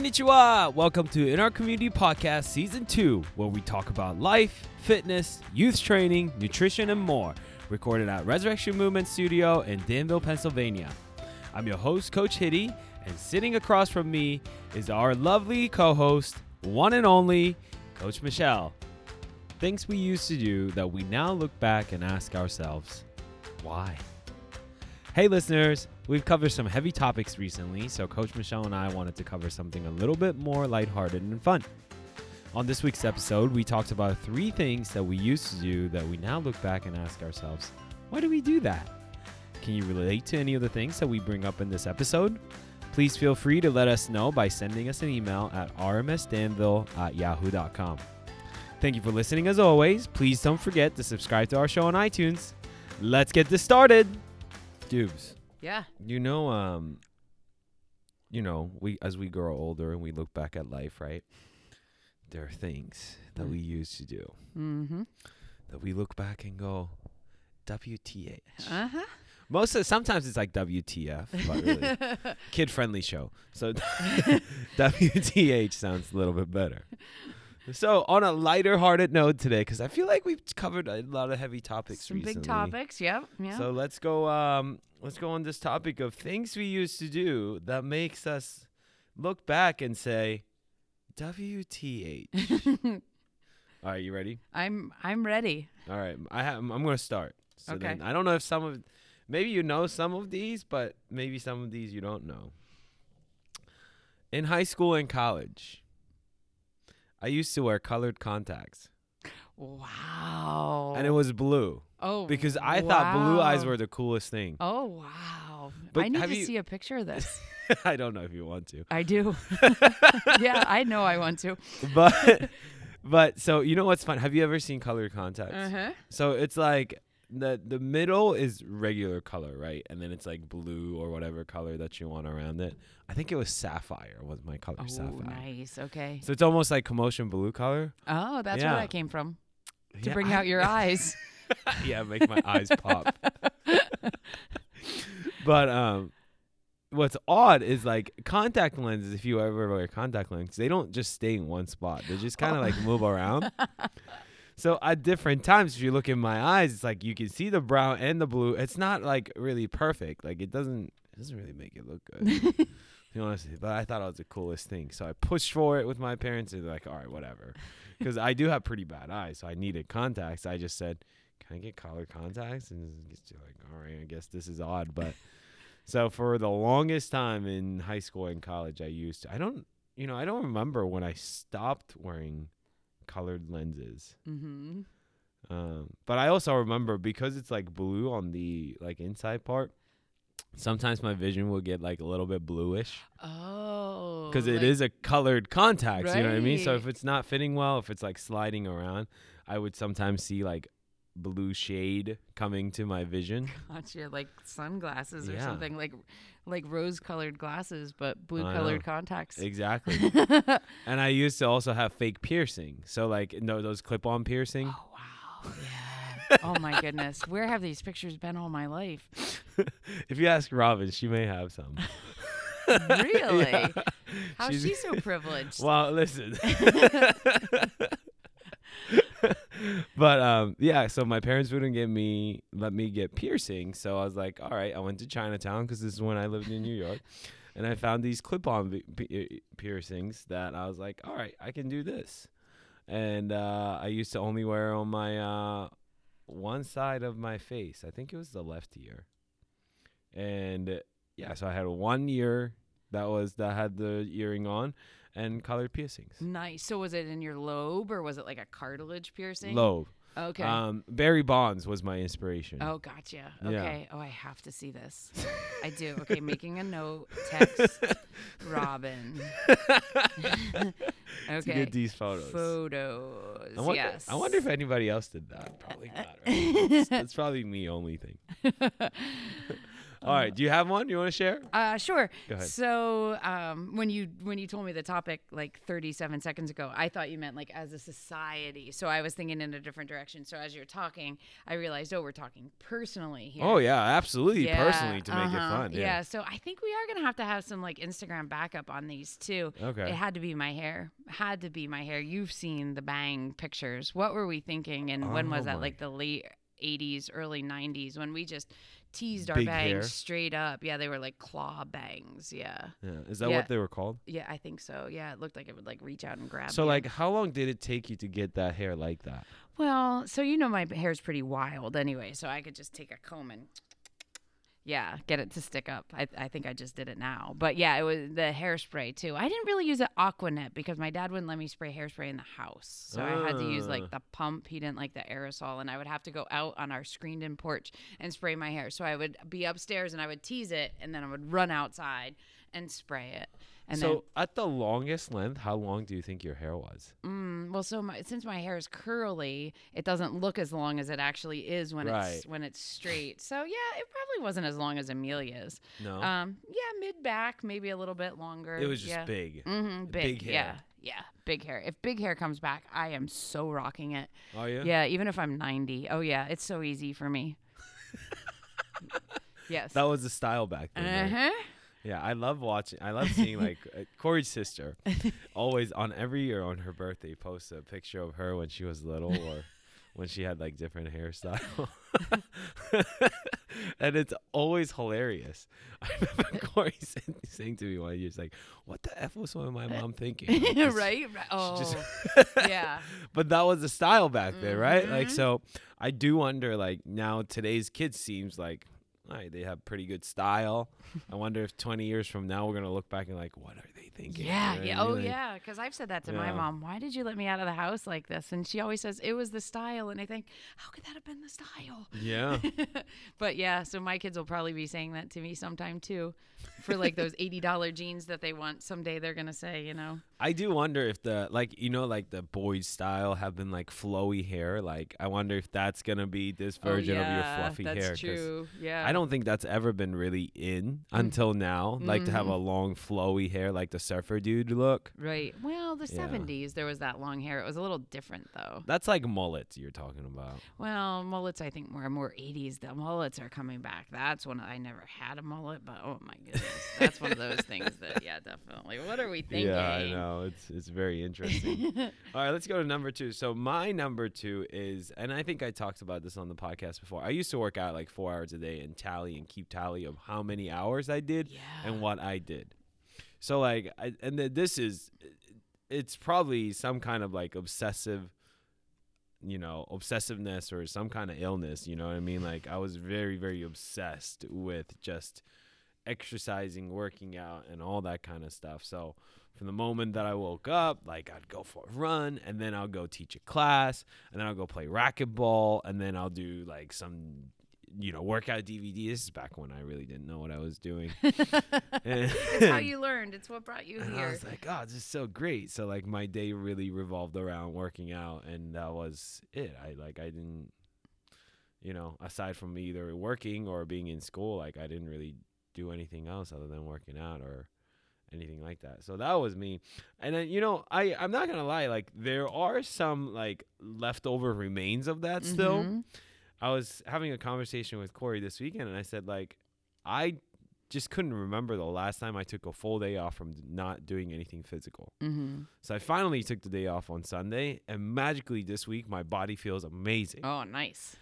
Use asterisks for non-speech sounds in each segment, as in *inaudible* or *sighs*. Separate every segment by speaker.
Speaker 1: Konnichiwa! Welcome to In Our Community Podcast Season 2, where we talk about life, fitness, youth training, nutrition, and more. Recorded at Resurrection Movement Studio in Danville, Pennsylvania. I'm your host, Coach Hitty, and sitting across from me is our lovely co host, one and only, Coach Michelle. Things we used to do that we now look back and ask ourselves, why? Hey, listeners, we've covered some heavy topics recently, so Coach Michelle and I wanted to cover something a little bit more lighthearted and fun. On this week's episode, we talked about three things that we used to do that we now look back and ask ourselves, why do we do that? Can you relate to any of the things that we bring up in this episode? Please feel free to let us know by sending us an email at rmsdanville at yahoo.com. Thank you for listening as always. Please don't forget to subscribe to our show on iTunes. Let's get this started. Dubes,
Speaker 2: Yeah.
Speaker 1: you know, um, you know, we as we grow older and we look back at life, right? There are things that we used to do
Speaker 2: Mm-hmm.
Speaker 1: that we look back and go, WTH.
Speaker 2: Uh-huh.
Speaker 1: Most of sometimes it's like WTF, but really *laughs* kid friendly show. So *laughs* *laughs* WTH sounds a little bit better. So on a lighter hearted note today, because I feel like we've covered a lot of heavy topics
Speaker 2: Some
Speaker 1: recently.
Speaker 2: big topics. Yep. Yeah.
Speaker 1: So let's go. Um, let's go on this topic of things we used to do that makes us look back and say, WTH. *laughs* All right, you ready?
Speaker 2: I'm I'm ready.
Speaker 1: All right, I have. I'm going to start. So
Speaker 2: Okay.
Speaker 1: I don't know if some of, maybe you know some of these, but maybe some of these you don't know. In high school and college, I used to wear colored contacts,
Speaker 2: Wow.
Speaker 1: and it was blue
Speaker 2: oh
Speaker 1: because I thought blue eyes were the coolest thing.
Speaker 2: Oh wow.
Speaker 1: But
Speaker 2: I need to
Speaker 1: you-
Speaker 2: see a picture of this. *laughs*
Speaker 1: I don't know if you want to.
Speaker 2: I do. *laughs* yeah, I know I want to.
Speaker 1: but *laughs* but so you know what's fun? Have you ever seen colored contacts?
Speaker 2: Uh-huh.
Speaker 1: So it's like the the middle is regular color, right? And then it's like blue or whatever color that you want around it. I think it was sapphire was my color,
Speaker 2: Oh,
Speaker 1: sapphire.
Speaker 2: nice. Okay.
Speaker 1: So it's almost like commotion blue color.
Speaker 2: Oh, that's
Speaker 1: Yeah.
Speaker 2: where that came from. To
Speaker 1: Yeah,
Speaker 2: bring
Speaker 1: I-
Speaker 2: out your *laughs* eyes. *laughs*
Speaker 1: yeah, make my eyes pop. *laughs* but um what's odd is like contact lenses if you ever wear contact lenses they don't just stay in one spot they just kind of
Speaker 2: Oh.
Speaker 1: like move around so at different times if you look in my eyes it's like you can see the brown and the blue. It's not like really perfect. Like it doesn't it doesn't really make it look good *laughs* to be honest but i thought it was the coolest thing. So i pushed for it with my parents and they're like all right whatever. *laughs* Because i do have pretty bad eyes so i needed contacts. I just said can I get colored contacts? And it's just like, all right, I guess this is odd. But *laughs* so for the longest time in high school and college, I used to, I don't, you know, I don't remember when I stopped wearing colored lenses.
Speaker 2: mm-hmm.
Speaker 1: Um, but I also remember because it's like blue on the like inside part, sometimes my vision will get like a little bit bluish
Speaker 2: Oh.
Speaker 1: because it is
Speaker 2: like-
Speaker 1: a colored contacts. You know what I mean? So if it's not fitting well, if it's like sliding around, I would sometimes see like blue shade coming to my vision. *laughs*
Speaker 2: Gotcha, like sunglasses or
Speaker 1: Yeah.
Speaker 2: something like like rose colored glasses but blue colored contacts.
Speaker 1: Exactly. *laughs* and I used to also have fake piercing. So like no those clip on piercing.
Speaker 2: Oh wow. Yeah. oh my goodness. *laughs* Where have these pictures been all my life?
Speaker 1: if you ask Robin, she may have some.
Speaker 2: Really? *laughs*
Speaker 1: Yeah.
Speaker 2: How's
Speaker 1: She's-
Speaker 2: she so privileged?
Speaker 1: Well, listen. *laughs* but um yeah, so my parents wouldn't get me let me get piercing. So I was like, all right, I went to Chinatown cuz this is when I lived in New York. And I found these clip-on piercings that I was like, all right, I can do this. And uh, I used to only wear on my uh, one side of my face. I think it was the left ear. And yeah, so I had one ear that was that had the earring on and colored piercings.
Speaker 2: nice. So was it in your lobe or was it like a cartilage piercing?
Speaker 1: Lobe.
Speaker 2: Okay.
Speaker 1: Um, Barry Bonds was my inspiration.
Speaker 2: oh, gotcha.
Speaker 1: yeah.
Speaker 2: Okay. Oh, I have to see this. I do. Okay, *laughs* making a note. Text Robin. *laughs* *laughs* okay.
Speaker 1: get these photos.
Speaker 2: Photos.
Speaker 1: I wonder,
Speaker 2: yes.
Speaker 1: I wonder if anybody else did that. Probably not. Right? that's probably me only thing. All right. Do you have one you want to share?
Speaker 2: Uh, sure.
Speaker 1: Go ahead.
Speaker 2: So, um, when you when you told me the topic like 37 seconds ago, I thought you meant like as a society. So I was thinking in a different direction. So as you're talking, I realized, oh, we're talking personally here.
Speaker 1: Oh yeah, absolutely.
Speaker 2: Yeah,
Speaker 1: Personally, to make it
Speaker 2: uh-huh.
Speaker 1: fun. Yeah.
Speaker 2: So I think we are gonna have to have some like Instagram backup on these too.
Speaker 1: Okay.
Speaker 2: It had to be my hair. Had to be my hair. You've seen the bang pictures. What were we thinking? And when was
Speaker 1: Oh
Speaker 2: that? Like the late 80s, early 90s when we just teased our
Speaker 1: Big
Speaker 2: bangs
Speaker 1: hair.
Speaker 2: straight up. Yeah, they were like claw bangs. Yeah.
Speaker 1: Yeah. Is that
Speaker 2: Yeah.
Speaker 1: what they were called?
Speaker 2: Yeah, I think so. Yeah, it looked like it would like reach out and grab.
Speaker 1: So
Speaker 2: you.
Speaker 1: like, how long did it take you to get that hair like that?
Speaker 2: well, so you know my hair's pretty wild anyway, so I could just take a comb and yeah, get it to stick up. I, I think I just did it now, but yeah, it was the hairspray too. I didn't really use an Aquanet because my dad wouldn't let me spray hairspray in the house, so I had to use like the pump. He didn't like the aerosol, and I would have to go out on our screened-in porch and spray my hair. So I would be upstairs and I would tease it, and then I would run outside and spray it. And
Speaker 1: so at the longest length, how long do you think your hair was?
Speaker 2: mm, well, so my, since my hair is curly, it doesn't look as long as it actually is when
Speaker 1: Right.
Speaker 2: it's when it's straight. So yeah, it probably wasn't as long as Amelia's.
Speaker 1: No.
Speaker 2: Um, yeah, mid back, maybe a little bit longer.
Speaker 1: it was just
Speaker 2: yeah.
Speaker 1: big.
Speaker 2: Mm-hmm, big,
Speaker 1: big hair.
Speaker 2: Yeah, yeah, big hair. If big hair comes back, I am so rocking it.
Speaker 1: Oh yeah.
Speaker 2: Yeah, even if I'm 90. Oh yeah, it's so easy for me. *laughs* yes.
Speaker 1: That was the style back then. Uh
Speaker 2: huh. Right?
Speaker 1: Yeah, I love watching. I love seeing like *laughs* uh, Corey's sister, always on every year on her birthday, posts a picture of her when she was little or *laughs* when she had like different hairstyle, *laughs* and it's always hilarious. I remember Corey saying, saying to me one year, "He's like, what the f was my mom thinking?" Like,
Speaker 2: right? Oh, yeah.
Speaker 1: but that was the style back then, right? Like,
Speaker 2: Mhm.
Speaker 1: so I do wonder, like, now today's kids seems like, all right, they have pretty good style. *laughs* I wonder if 20 years from now we're gonna look back and like, what are they thinking? You
Speaker 2: Yeah,
Speaker 1: know what I
Speaker 2: yeah.
Speaker 1: mean?
Speaker 2: Oh,
Speaker 1: Like,
Speaker 2: yeah. Because I've said that to my mom. Why did you let me out of the house like this? And she always says it was the style. And I think, how could that have been the style?
Speaker 1: Yeah. *laughs*
Speaker 2: but yeah, so my kids will probably be saying that to me sometime too, for like those eighty dollar jeans that they want. Someday they're gonna say, you know,
Speaker 1: I do wonder if the like you know like the boys style have been like flowy hair. Like I wonder if that's gonna be this
Speaker 2: oh,
Speaker 1: version of your
Speaker 2: yeah,
Speaker 1: fluffy
Speaker 2: that's
Speaker 1: hair. 'cause
Speaker 2: true. Yeah.
Speaker 1: I don't think that's ever been really in until now. Like to have
Speaker 2: Mhm.
Speaker 1: a long flowy hair like the surfer dude look.
Speaker 2: Right. Well, the
Speaker 1: Yeah.
Speaker 2: seventies there was that long hair. It was a little different though.
Speaker 1: That's like mullets you're talking about.
Speaker 2: Well, mullets I think more more eighties. The mullets are coming back. That's one I never had a mullet, but oh my goodness, that's one of those things that yeah, definitely. What are we thinking? *laughs*
Speaker 1: Yeah, I know. It's it's very interesting. *laughs* All right, let's go to number two. So my number two is, and I think I talked about this on the podcast before. I used to work out like four hours a day and tally and keep tally of how many hours I did
Speaker 2: Yeah.
Speaker 1: and what I did. So like, I, and th- this is, it's probably some kind of like obsessive, you know, obsessiveness or some kind of illness. You know what I mean? Like I was very very obsessed with just exercising, working out, and all that kind of stuff. So from the moment that I woke up, like I'd go for a run, and then I'll go teach a class, and then I'll go play racquetball, and then I'll do like some, you know, workout DVD. This is back when I really didn't know what I was doing. *laughs*
Speaker 2: it's how *laughs* you learned. It's what brought you
Speaker 1: And I
Speaker 2: here.
Speaker 1: was like, oh, this is so great. So like my day really revolved around working out, and that was it. I like I didn't, you know, aside from either working or being in school, like I didn't really do anything else other than working out or anything like that. So that was me. And then you know, I I'm not gonna lie, like there are some like leftover remains of that still.
Speaker 2: Mm-hmm.
Speaker 1: I was having a conversation with Corey this weekend, and I said like, I just couldn't remember the last time I took a full day off from not doing anything physical.
Speaker 2: Mhm.
Speaker 1: So I finally took the day off on Sunday, and magically this week my body feels amazing.
Speaker 2: Oh, nice.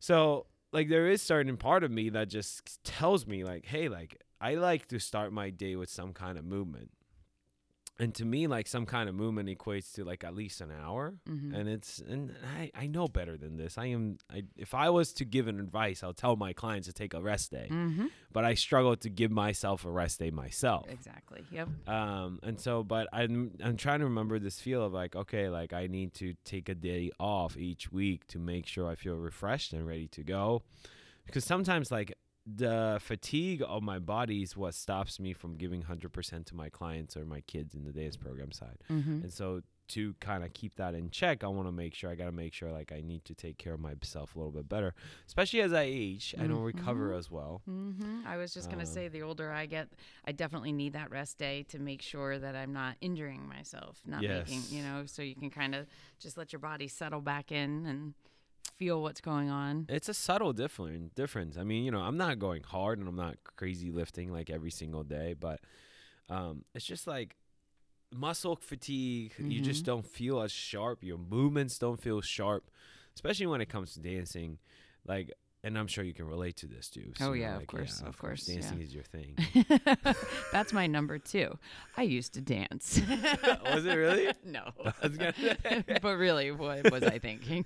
Speaker 1: So like there is certain part of me that just tells me like, hey, like I like to start my day with some kind of movement. And to me, like some kind of movement equates to like at least an hour.
Speaker 2: Mhm.
Speaker 1: And it's and I, I know better than this. I am I if I was to give an advice, I'll tell my clients to take a rest day.
Speaker 2: Mm-hmm.
Speaker 1: But I struggle to give myself a rest day myself.
Speaker 2: Exactly. Yep.
Speaker 1: Um, and so, but I'm I'm trying to remember this feel of like, okay, like I need to take a day off each week to make sure I feel refreshed and ready to go, because sometimes like the fatigue of my body is what stops me from giving hundred percent to my clients or my kids in the dance program side.
Speaker 2: Mm-hmm.
Speaker 1: And so to kind of keep that in check, I want to make sure I got to make sure like I need to take care of myself a little bit better, especially as I age. I don't recover
Speaker 2: Mhm.
Speaker 1: as well.
Speaker 2: hmm I was just gonna
Speaker 1: Uh,
Speaker 2: say, the older I get, I definitely need that rest day to make sure that I'm not injuring myself, not making, you know, so you can kind of just let your body settle back in and feel what's going on.
Speaker 1: It's a subtle different difference. I mean, you know, I'm not going hard and I'm not crazy lifting like every single day, but um, it's just like muscle fatigue. You just
Speaker 2: Mhm.
Speaker 1: don't feel as sharp. Your movements don't feel sharp, especially when it comes to dancing. Like, and I'm sure you can relate to this too.
Speaker 2: Oh,
Speaker 1: So,
Speaker 2: yeah, of
Speaker 1: like,
Speaker 2: course, of course, yeah.
Speaker 1: Dancing is your thing. *laughs*
Speaker 2: That's my number two. I used to dance. *laughs*
Speaker 1: Was it really? *laughs*
Speaker 2: no.
Speaker 1: I was gonna say.
Speaker 2: but really, what was I thinking?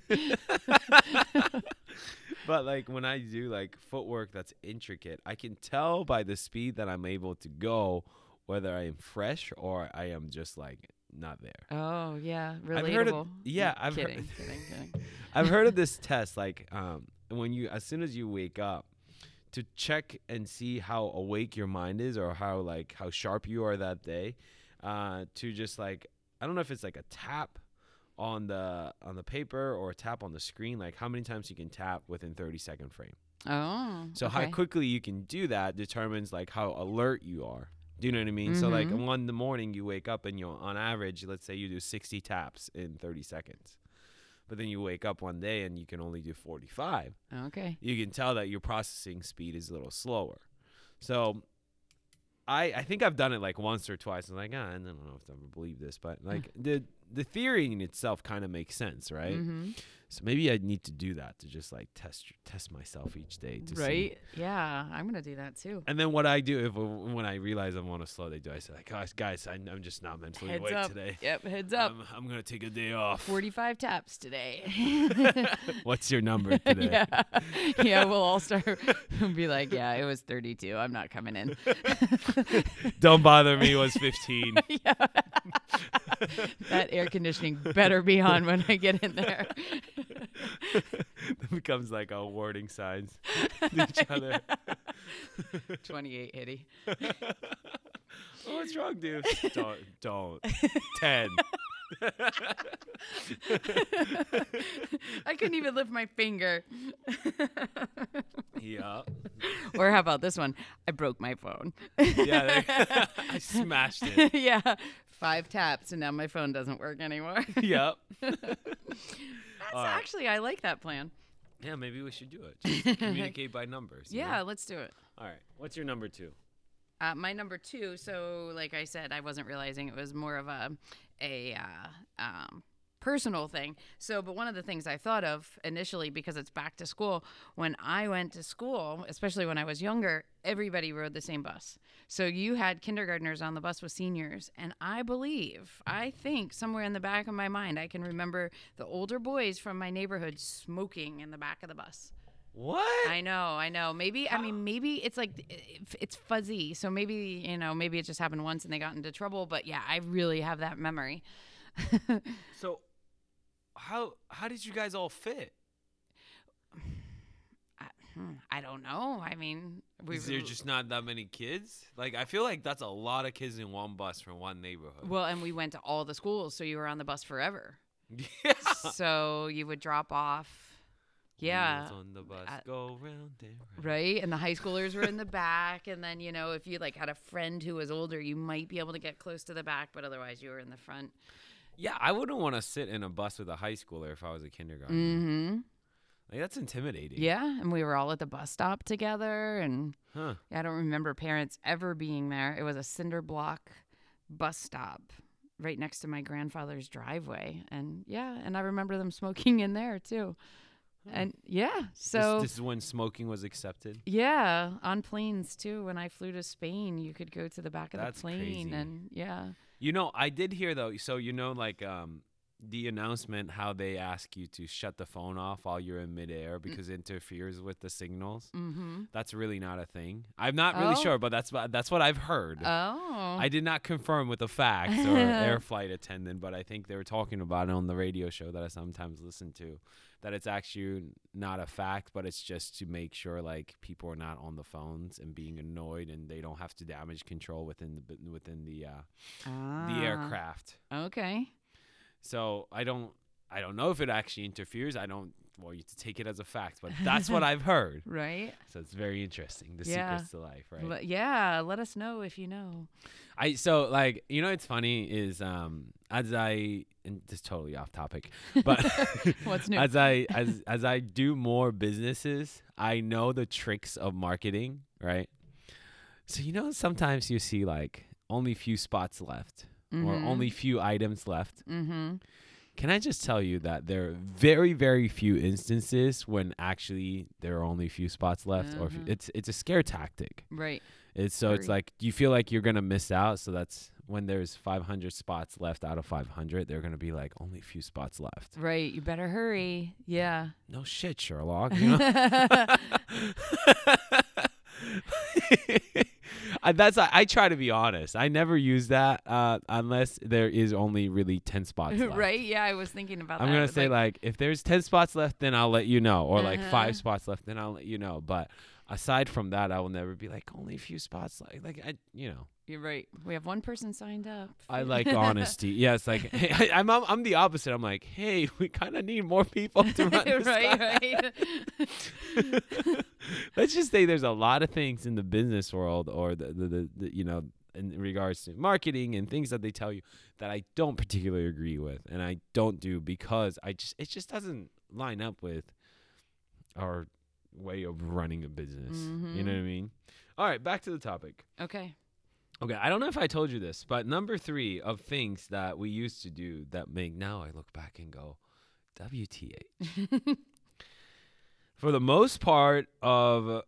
Speaker 1: but like when I do like footwork that's intricate, I can tell by the speed that I'm able to go whether I am fresh or I am just like not there.
Speaker 2: Oh yeah, relatable.
Speaker 1: I've heard of- yeah, I've heard-
Speaker 2: kidding, kidding, kidding.
Speaker 1: I've heard of this test like um when you as soon as you wake up to check and see how awake your mind is or how like how sharp you are that day uh to just like I don't know if it's like a tap on the on the paper or a tap on the screen like how many times you can tap within 30 second frame.
Speaker 2: Oh,
Speaker 1: So how quickly you can do that determines like how alert you are. Do you know what I mean? So like
Speaker 2: Mhm.
Speaker 1: one in the morning you wake up and you're on average, let's say you do 60 taps in 30 seconds. But then you wake up one day and you can only do 45.
Speaker 2: Okay.
Speaker 1: You can tell that your processing speed is a little slower. So I I think I've done it like once or twice. I'm like, ah, I don't know if I ever believe this, but like the the theory in itself kind of makes sense, right?
Speaker 2: hmm
Speaker 1: So maybe I need to do that to just like test test myself each day to see
Speaker 2: Right. Yeah, I'm gonna do that too.
Speaker 1: and then what I do if when I realize I'm on a slow day, do I say like, guys, guys, I, I'm just not mentally
Speaker 2: Heads
Speaker 1: awake
Speaker 2: up.
Speaker 1: today.
Speaker 2: Yep. Heads up.
Speaker 1: I'm, I'm gonna take a day off.
Speaker 2: 45 taps today. *laughs*
Speaker 1: What's your number *laughs* today?
Speaker 2: yeah. Yeah, we'll all start *laughs* be like, yeah, it was 32. I'm not coming in.
Speaker 1: Don't bother me. Was 15.
Speaker 2: yeah. that air conditioning better be on when I get in there. *laughs*
Speaker 1: that becomes like a warning signs *laughs* to each other. *laughs*
Speaker 2: 28 hitty.
Speaker 1: oh, what's wrong, dude? Don't, don't. Ten.
Speaker 2: I couldn't even lift my finger.
Speaker 1: yeah.
Speaker 2: or how about this one? I broke my phone.
Speaker 1: Yeah. I smashed it.
Speaker 2: yeah. Five taps and now my phone doesn't work anymore. *laughs*
Speaker 1: Yep. *laughs*
Speaker 2: That's
Speaker 1: right.
Speaker 2: actually I like that plan.
Speaker 1: Yeah, maybe we should do it. *laughs* Just communicate by numbers. you know?
Speaker 2: Yeah, let's do it.
Speaker 1: All right. What's your number two?
Speaker 2: Uh, my number two. So, like I said, I wasn't realizing it was more of a a uh, um, personal thing. So, but one of the things I thought of initially because it's back to school. When I went to school, especially when I was younger, everybody rode the same bus. So you had kindergartners on the bus with seniors, and I believe, I think somewhere in the back of my mind, I can remember the older boys from my neighborhood smoking in the back of the bus.
Speaker 1: What?
Speaker 2: I know, I know. Maybe I mean *gasps* maybe it's like it's fuzzy. So maybe you know maybe it just happened once and they got into trouble. But yeah, I really have that memory. *laughs*
Speaker 1: so, how how did you guys all fit? *sighs*
Speaker 2: I, hmm, I don't know. I mean, we
Speaker 1: Is there just not that many kids? Like, I feel like that's a lot of kids in one bus from one neighborhood.
Speaker 2: well, and we went to all the schools, so you were on the bus forever. *laughs*
Speaker 1: yeah.
Speaker 2: so you would drop off. Yeah.
Speaker 1: On the bus
Speaker 2: I-
Speaker 1: go round and round.
Speaker 2: Right, and the high schoolers were in the *laughs* back, and then you know if you like had a friend who was older, you might be able to get close to the back, but otherwise you were in the front.
Speaker 1: Yeah, I wouldn't want to sit in a bus with a high schooler if I was a kindergartner.
Speaker 2: Mm-hmm.
Speaker 1: Like that's intimidating.
Speaker 2: Yeah, and we were all at the bus stop together, and
Speaker 1: Huh.
Speaker 2: I don't remember parents ever being there. It was a cinder block bus stop right next to my grandfather's driveway, and yeah, and I remember them smoking in there too. And yeah,
Speaker 1: This-
Speaker 2: so
Speaker 1: this, is when smoking was accepted.
Speaker 2: yeah, on planes too. When I flew to Spain, you could go to the back of
Speaker 1: That's
Speaker 2: the plane,
Speaker 1: crazy.
Speaker 2: and yeah,
Speaker 1: You know, I did hear though. So you know, like um, the announcement how they ask you to shut the phone off while you're in midair because it interferes with the signals.
Speaker 2: mm-hmm.
Speaker 1: That's really not a thing. I'm not really
Speaker 2: Oh.
Speaker 1: sure, but that's what that's what I've heard.
Speaker 2: Oh,
Speaker 1: I did not confirm with the facts or *laughs* air flight attendant, but I think they were talking about it on the radio show that I sometimes listen to. That it's actually not a fact, but it's just to make sure like people are not on the phones and being annoyed, and they don't have to damage control within the within the uh, the
Speaker 2: Ah,
Speaker 1: aircraft.
Speaker 2: Okay.
Speaker 1: So I don't I don't know if it actually interferes. I don't want you to take it as a fact, but *laughs* that's what I've heard.
Speaker 2: Right?
Speaker 1: So it's very interesting. The
Speaker 2: Yeah.
Speaker 1: secrets to life, right?
Speaker 2: Yeah, let us know if you know.
Speaker 1: I so like you know it's funny is um as I and this is totally off topic, but *laughs*
Speaker 2: What's new?
Speaker 1: as I as as I do more businesses, I know the tricks of marketing, right? So you know sometimes you see like only few spots left or only few items left.
Speaker 2: Mm-hmm.
Speaker 1: Can I just tell you that there are very very few instances when actually there are only a few spots left or if
Speaker 2: Mhm.
Speaker 1: it's it's a scare tactic.
Speaker 2: Right.
Speaker 1: It's so it's
Speaker 2: Very.
Speaker 1: like you feel like you're gonna miss out. So that's when there's 500 spots left out of 500. They're gonna be like only a few spots left.
Speaker 2: Right. You better hurry. Yeah.
Speaker 1: No shit, Sherlock. You know? *laughs* *laughs* *laughs* I, that's I, I try to be honest. I never use that uh, unless there is only really 10 spots *laughs* left.
Speaker 2: right. Yeah. I was thinking about
Speaker 1: I'm
Speaker 2: that.
Speaker 1: gonna say like, if there's 10 spots left, then I'll let you know, or like
Speaker 2: Uh-huh.
Speaker 1: five spots left, then I'll let you know. But aside from that, I will never be like only a few spots. Like like I you know.
Speaker 2: you're right. We have one person signed up.
Speaker 1: I *laughs* like honesty. Yeah, it's like hey, I, I'm, I'm I'm the opposite. I'm like, hey, *laughs* we kind of need more people to run *laughs* this
Speaker 2: right. Right.
Speaker 1: Let's just say there's a lot of things in the business world, or the, the, the, the you know, in regards to marketing and things that they tell you that I don't particularly agree with, and I don't do because I just it just doesn't line up with our way of running a business. You know what I mean? All right, back to the topic.
Speaker 2: okay.
Speaker 1: Okay, I don't know if I told you this, but number three of things that we used to do that make now I look back and go, WTH. *laughs* For the most part of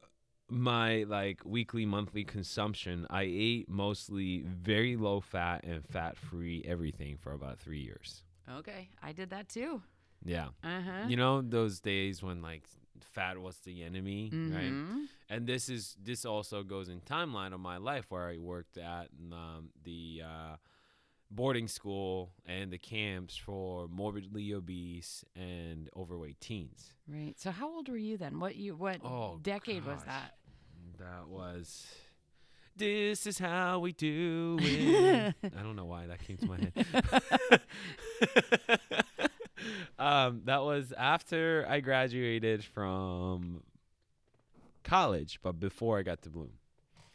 Speaker 1: my like weekly, monthly consumption, I ate mostly very low fat and fat free everything for about three years.
Speaker 2: Okay. I did that too.
Speaker 1: Yeah.
Speaker 2: Uh huh.
Speaker 1: You know, those days when like fat was the enemy, right?
Speaker 2: Mhm.
Speaker 1: and this is this also goes in timeline of my life where I worked at um, the uh, boarding school and the camps for morbidly obese and overweight teens.
Speaker 2: Right. So how old were you then? What you what
Speaker 1: Oh,
Speaker 2: decade was that?
Speaker 1: That was. This is how we do *laughs* it. I don't know why that came to my head. *laughs* um, that was after I graduated from college, but before I got to Bloom.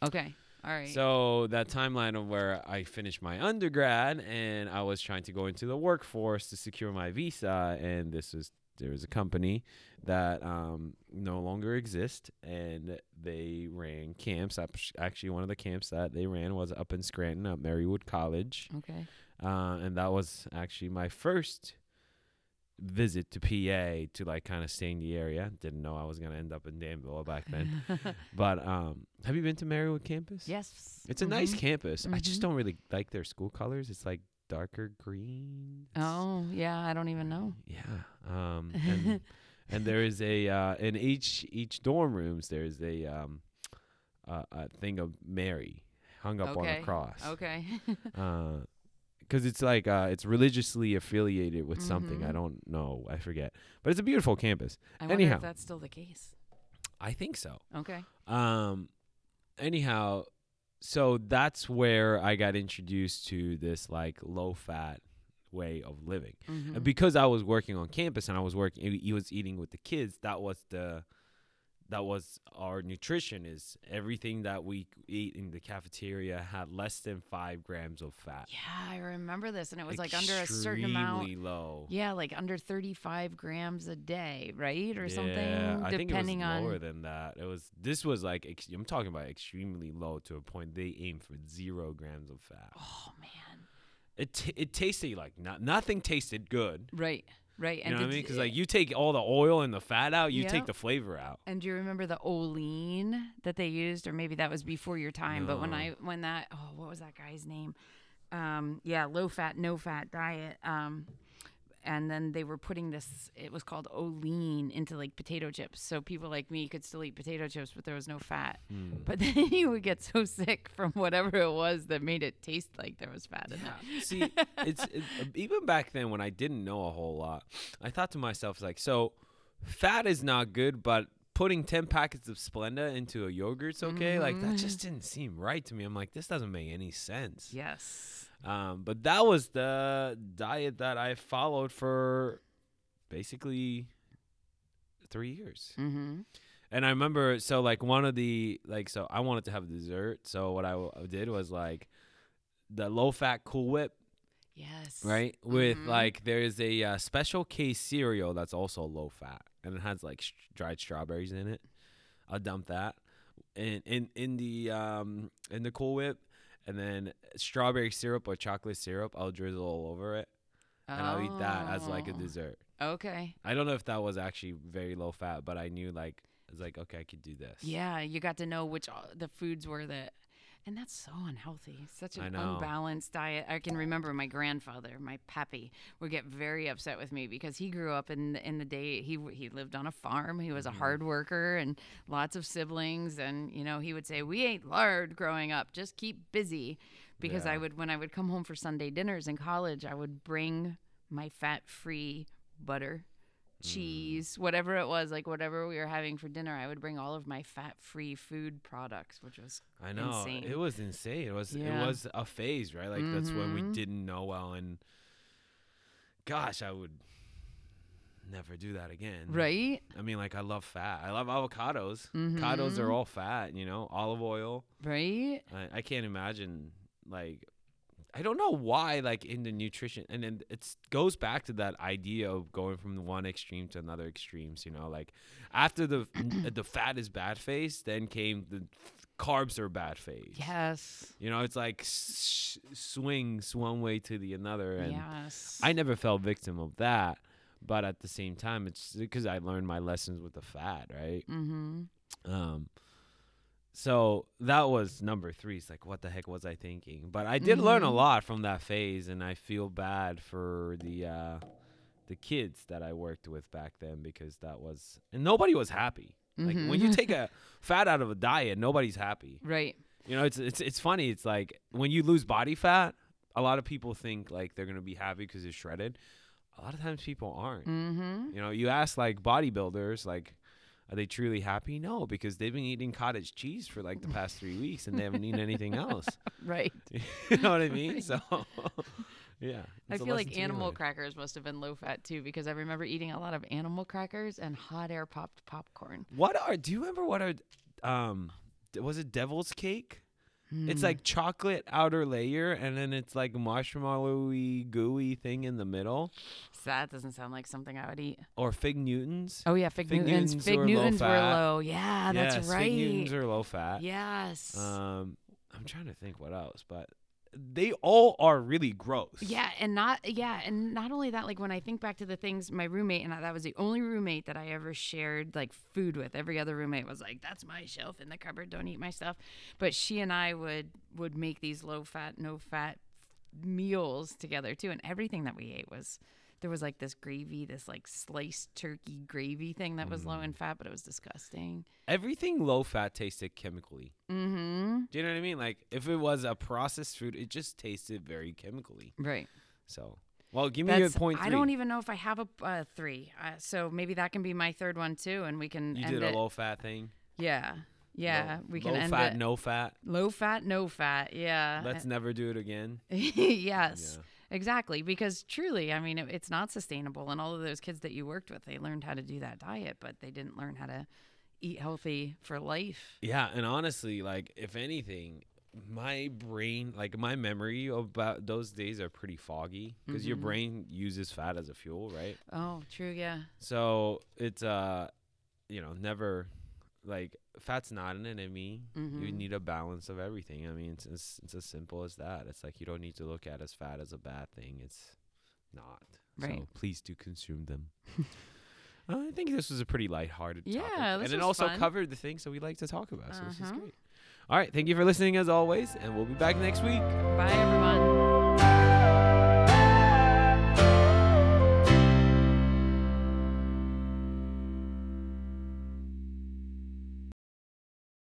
Speaker 2: Okay. All right.
Speaker 1: So that timeline of where I finished my undergrad and I was trying to go into the workforce to secure my visa, and this was there was a company that um, no longer exists, and they ran camps. Actually, one of the camps that they ran was up in Scranton at Marywood College,
Speaker 2: okay.
Speaker 1: uh, and that was actually my first visit to PA to like kind of stay in the area. Didn't know I was gonna end up in Danville back then. *laughs* But um, have you been to Marywood campus?
Speaker 2: yes.
Speaker 1: It's a nice
Speaker 2: Mhm.
Speaker 1: campus. I just
Speaker 2: Mhm.
Speaker 1: don't really like their school colors. It's like darker green. It's-
Speaker 2: Oh yeah, I don't even know.
Speaker 1: Yeah. Um, and, *laughs* and there is a uh, in each each dorm rooms there's a um uh, a thing of Mary hung up on a cross.
Speaker 2: Okay. *laughs*
Speaker 1: Uh, because it's like uh, it's religiously affiliated with something. I
Speaker 2: Mhm.
Speaker 1: don't know. I forget. But it's a beautiful campus.
Speaker 2: I wonder
Speaker 1: Anyhow.
Speaker 2: if that's still the case.
Speaker 1: I think so.
Speaker 2: Okay.
Speaker 1: Um, anyhow, so that's where I got introduced to this like low fat way of living.
Speaker 2: Mhm.
Speaker 1: And because I was working on campus and I was working, he was eating with the kids. That was the, that was our nutrition. Is everything that we eat in the cafeteria had less than five grams of fat.
Speaker 2: Yeah, I remember this, and it was like under a certain amount.
Speaker 1: Extremely low.
Speaker 2: Yeah, like under 35 grams a day, right, or
Speaker 1: yeah,
Speaker 2: something,
Speaker 1: I think it was lower than that. It was. This was like ex- I'm talking about extremely low to a point they aim for zero grams of fat.
Speaker 2: Oh man.
Speaker 1: It t- it tasted like not nothing tasted good.
Speaker 2: Right. Right.
Speaker 1: You know what I mean? Because like you take all the oil and the fat out, you
Speaker 2: Yep.
Speaker 1: take the flavor out.
Speaker 2: And do you remember the Olean that they used, or maybe that was before your time? But when I when that oh, what was that guy's name? Um, yeah, low fat, no fat diet. Um, and then they were putting this. It was called Olean into like potato chips, so people like me could still eat potato chips, but there was no fat.
Speaker 1: Hmm.
Speaker 2: But *laughs* then you would get so sick from whatever it was that made it taste like there was fat in it.
Speaker 1: See, it's it, *laughs* even back then when I didn't know a whole lot, I thought to myself like, so fat is not good, but putting ten packets of Splenda into a yogurt's okay. Like that
Speaker 2: Mhm.
Speaker 1: just didn't seem right to me. I'm like, this doesn't make any sense.
Speaker 2: Yes.
Speaker 1: Um, but that was the diet that I followed for basically three years.
Speaker 2: Mm-hmm.
Speaker 1: And I remember, so like one of the like, so I wanted to have a dessert. So what I w- did was like the low fat Cool Whip,
Speaker 2: Yes.
Speaker 1: right? With
Speaker 2: Mhm.
Speaker 1: like there's a uh, Special K cereal that's also low fat, and it has like sh- dried strawberries in it. I'll dump that in in in the um in the Cool Whip, and then strawberry syrup or chocolate syrup. I'll drizzle all over it, and I'll eat that as like a
Speaker 2: Oh,
Speaker 1: dessert.
Speaker 2: Okay.
Speaker 1: I don't know if that was actually very low fat, but I knew like I was like, okay, I could do this.
Speaker 2: Yeah, you got to know which uh, the foods were that, and that's so unhealthy. Such an unbalanced diet. I can remember my grandfather, my pappy, would get very upset with me because he grew up in the, in the day he he lived on a farm. He was a
Speaker 1: Mhm.
Speaker 2: hard worker and lots of siblings, and you know he would say, "We ate lard growing up. Just keep busy." Because I would when I would come home for Sunday dinners in college, I would bring my fat-free butter. Cheese, whatever it was, like whatever we were having for dinner, I would bring all of my fat-free food products, which was
Speaker 1: I know
Speaker 2: insane.
Speaker 1: it was insane. It was
Speaker 2: Yeah.
Speaker 1: it was a phase, right? Like that's when we
Speaker 2: Mhm.
Speaker 1: didn't know well, and gosh, I would never do that again.
Speaker 2: right.
Speaker 1: I mean, like I love fat. I love avocados. Avocados are
Speaker 2: Mhm.
Speaker 1: all fat, you know. Olive oil.
Speaker 2: Right.
Speaker 1: I, I can't imagine like I don't know why like in the nutrition and then it goes back to that idea of going from one extreme to another extremes, you know, like after the *clears throat* the fat is bad phase, then came the carbs are bad phase.
Speaker 2: Yes.
Speaker 1: You know, it's like s- swings one way to the another and
Speaker 2: yes.
Speaker 1: I never fell victim of that, but at the same time it's because I learned my lessons with the fat, right?
Speaker 2: mm-hmm.
Speaker 1: Um, so that was number three. It's like, what the heck was I thinking? But I did learn a
Speaker 2: Mhm.
Speaker 1: lot from that phase, and I feel bad for the uh, the kids that I worked with back then because that was and nobody was happy. Like when you take a *laughs* fat out of a diet, nobody's happy.
Speaker 2: right.
Speaker 1: You know, it's it's it's funny. It's like when you lose body fat, a lot of people think like they're gonna be happy because it's shredded. A lot of times people aren't.
Speaker 2: Mm-hmm.
Speaker 1: You know, you ask like bodybuilders, like, are they truly happy? No, because they've been eating cottage cheese for like the past three weeks and they haven't eaten anything *laughs* else.
Speaker 2: Right. *laughs*
Speaker 1: you know what I mean? So, *laughs* yeah.
Speaker 2: I feel like animal crackers must have been low fat too, because I remember eating a lot of animal crackers and hot air popped popcorn.
Speaker 1: What are? Do you remember what are? Um, was it devil's cake? It's
Speaker 2: Mm.
Speaker 1: like chocolate outer layer, and then it's like marshmallowy gooey thing in the middle,
Speaker 2: So that doesn't sound like something I would eat.
Speaker 1: or fig Newtons.
Speaker 2: Oh yeah, fig,
Speaker 1: Fig
Speaker 2: Newtons.
Speaker 1: Newtons
Speaker 2: Fig
Speaker 1: were low
Speaker 2: Newtons were low. Yeah, that's
Speaker 1: yes,
Speaker 2: right.
Speaker 1: Fig Newtons are low fat.
Speaker 2: yes.
Speaker 1: Um, I'm trying to think what else, but they all are really gross.
Speaker 2: Yeah, and not yeah, and not only that. Like when I think back to the things my roommate and I, that was the only roommate that I ever shared like food with. Every other roommate was like, "That's my shelf in the cupboard. Don't eat my stuff." But she and I would would make these low fat, no fat meals together too, and everything that we ate was there was like this gravy, this like sliced turkey gravy thing that was low in fat, but it was disgusting.
Speaker 1: Everything low fat tasted chemically.
Speaker 2: Mm-hmm.
Speaker 1: Do you know what I mean? Like if it was a processed food, it just tasted very chemically.
Speaker 2: Right.
Speaker 1: So, well, give me your point. three.
Speaker 2: I don't even know if I have a uh, three, uh, so maybe that can be my third one too, and we can
Speaker 1: You
Speaker 2: end
Speaker 1: did
Speaker 2: it.
Speaker 1: a low fat thing.
Speaker 2: Yeah. Yeah.
Speaker 1: Low-
Speaker 2: we can
Speaker 1: low
Speaker 2: end
Speaker 1: fat,
Speaker 2: it.
Speaker 1: no fat.
Speaker 2: Low fat, no fat. Yeah.
Speaker 1: Let's never do it again. *laughs*
Speaker 2: yes.
Speaker 1: Yeah.
Speaker 2: Exactly. Because truly, I mean, it, it's not sustainable. And all of those kids that you worked with, they learned how to do that diet, but they didn't learn how to eat healthy for life.
Speaker 1: Yeah, and honestly, like if anything, my brain, like my memory about those days are pretty foggy because your
Speaker 2: Mhm.
Speaker 1: brain uses fat as a fuel, right?
Speaker 2: Oh, true. Yeah.
Speaker 1: So it's uh, you know, never like fat's not an enemy. You
Speaker 2: Mhm.
Speaker 1: need a balance of everything. I mean, it's, it's it's as simple as that. It's like you don't need to look at as fat as a bad thing. It's not.
Speaker 2: Right.
Speaker 1: So please do consume them. *laughs* Uh, I think this was a pretty lighthearted
Speaker 2: Yeah,
Speaker 1: topic. and it also
Speaker 2: fun.
Speaker 1: covered the things that we like to talk about. So this is
Speaker 2: Uh-huh.
Speaker 1: great. All right, thank you for listening as always, and we'll be back next week.
Speaker 2: Bye, everyone.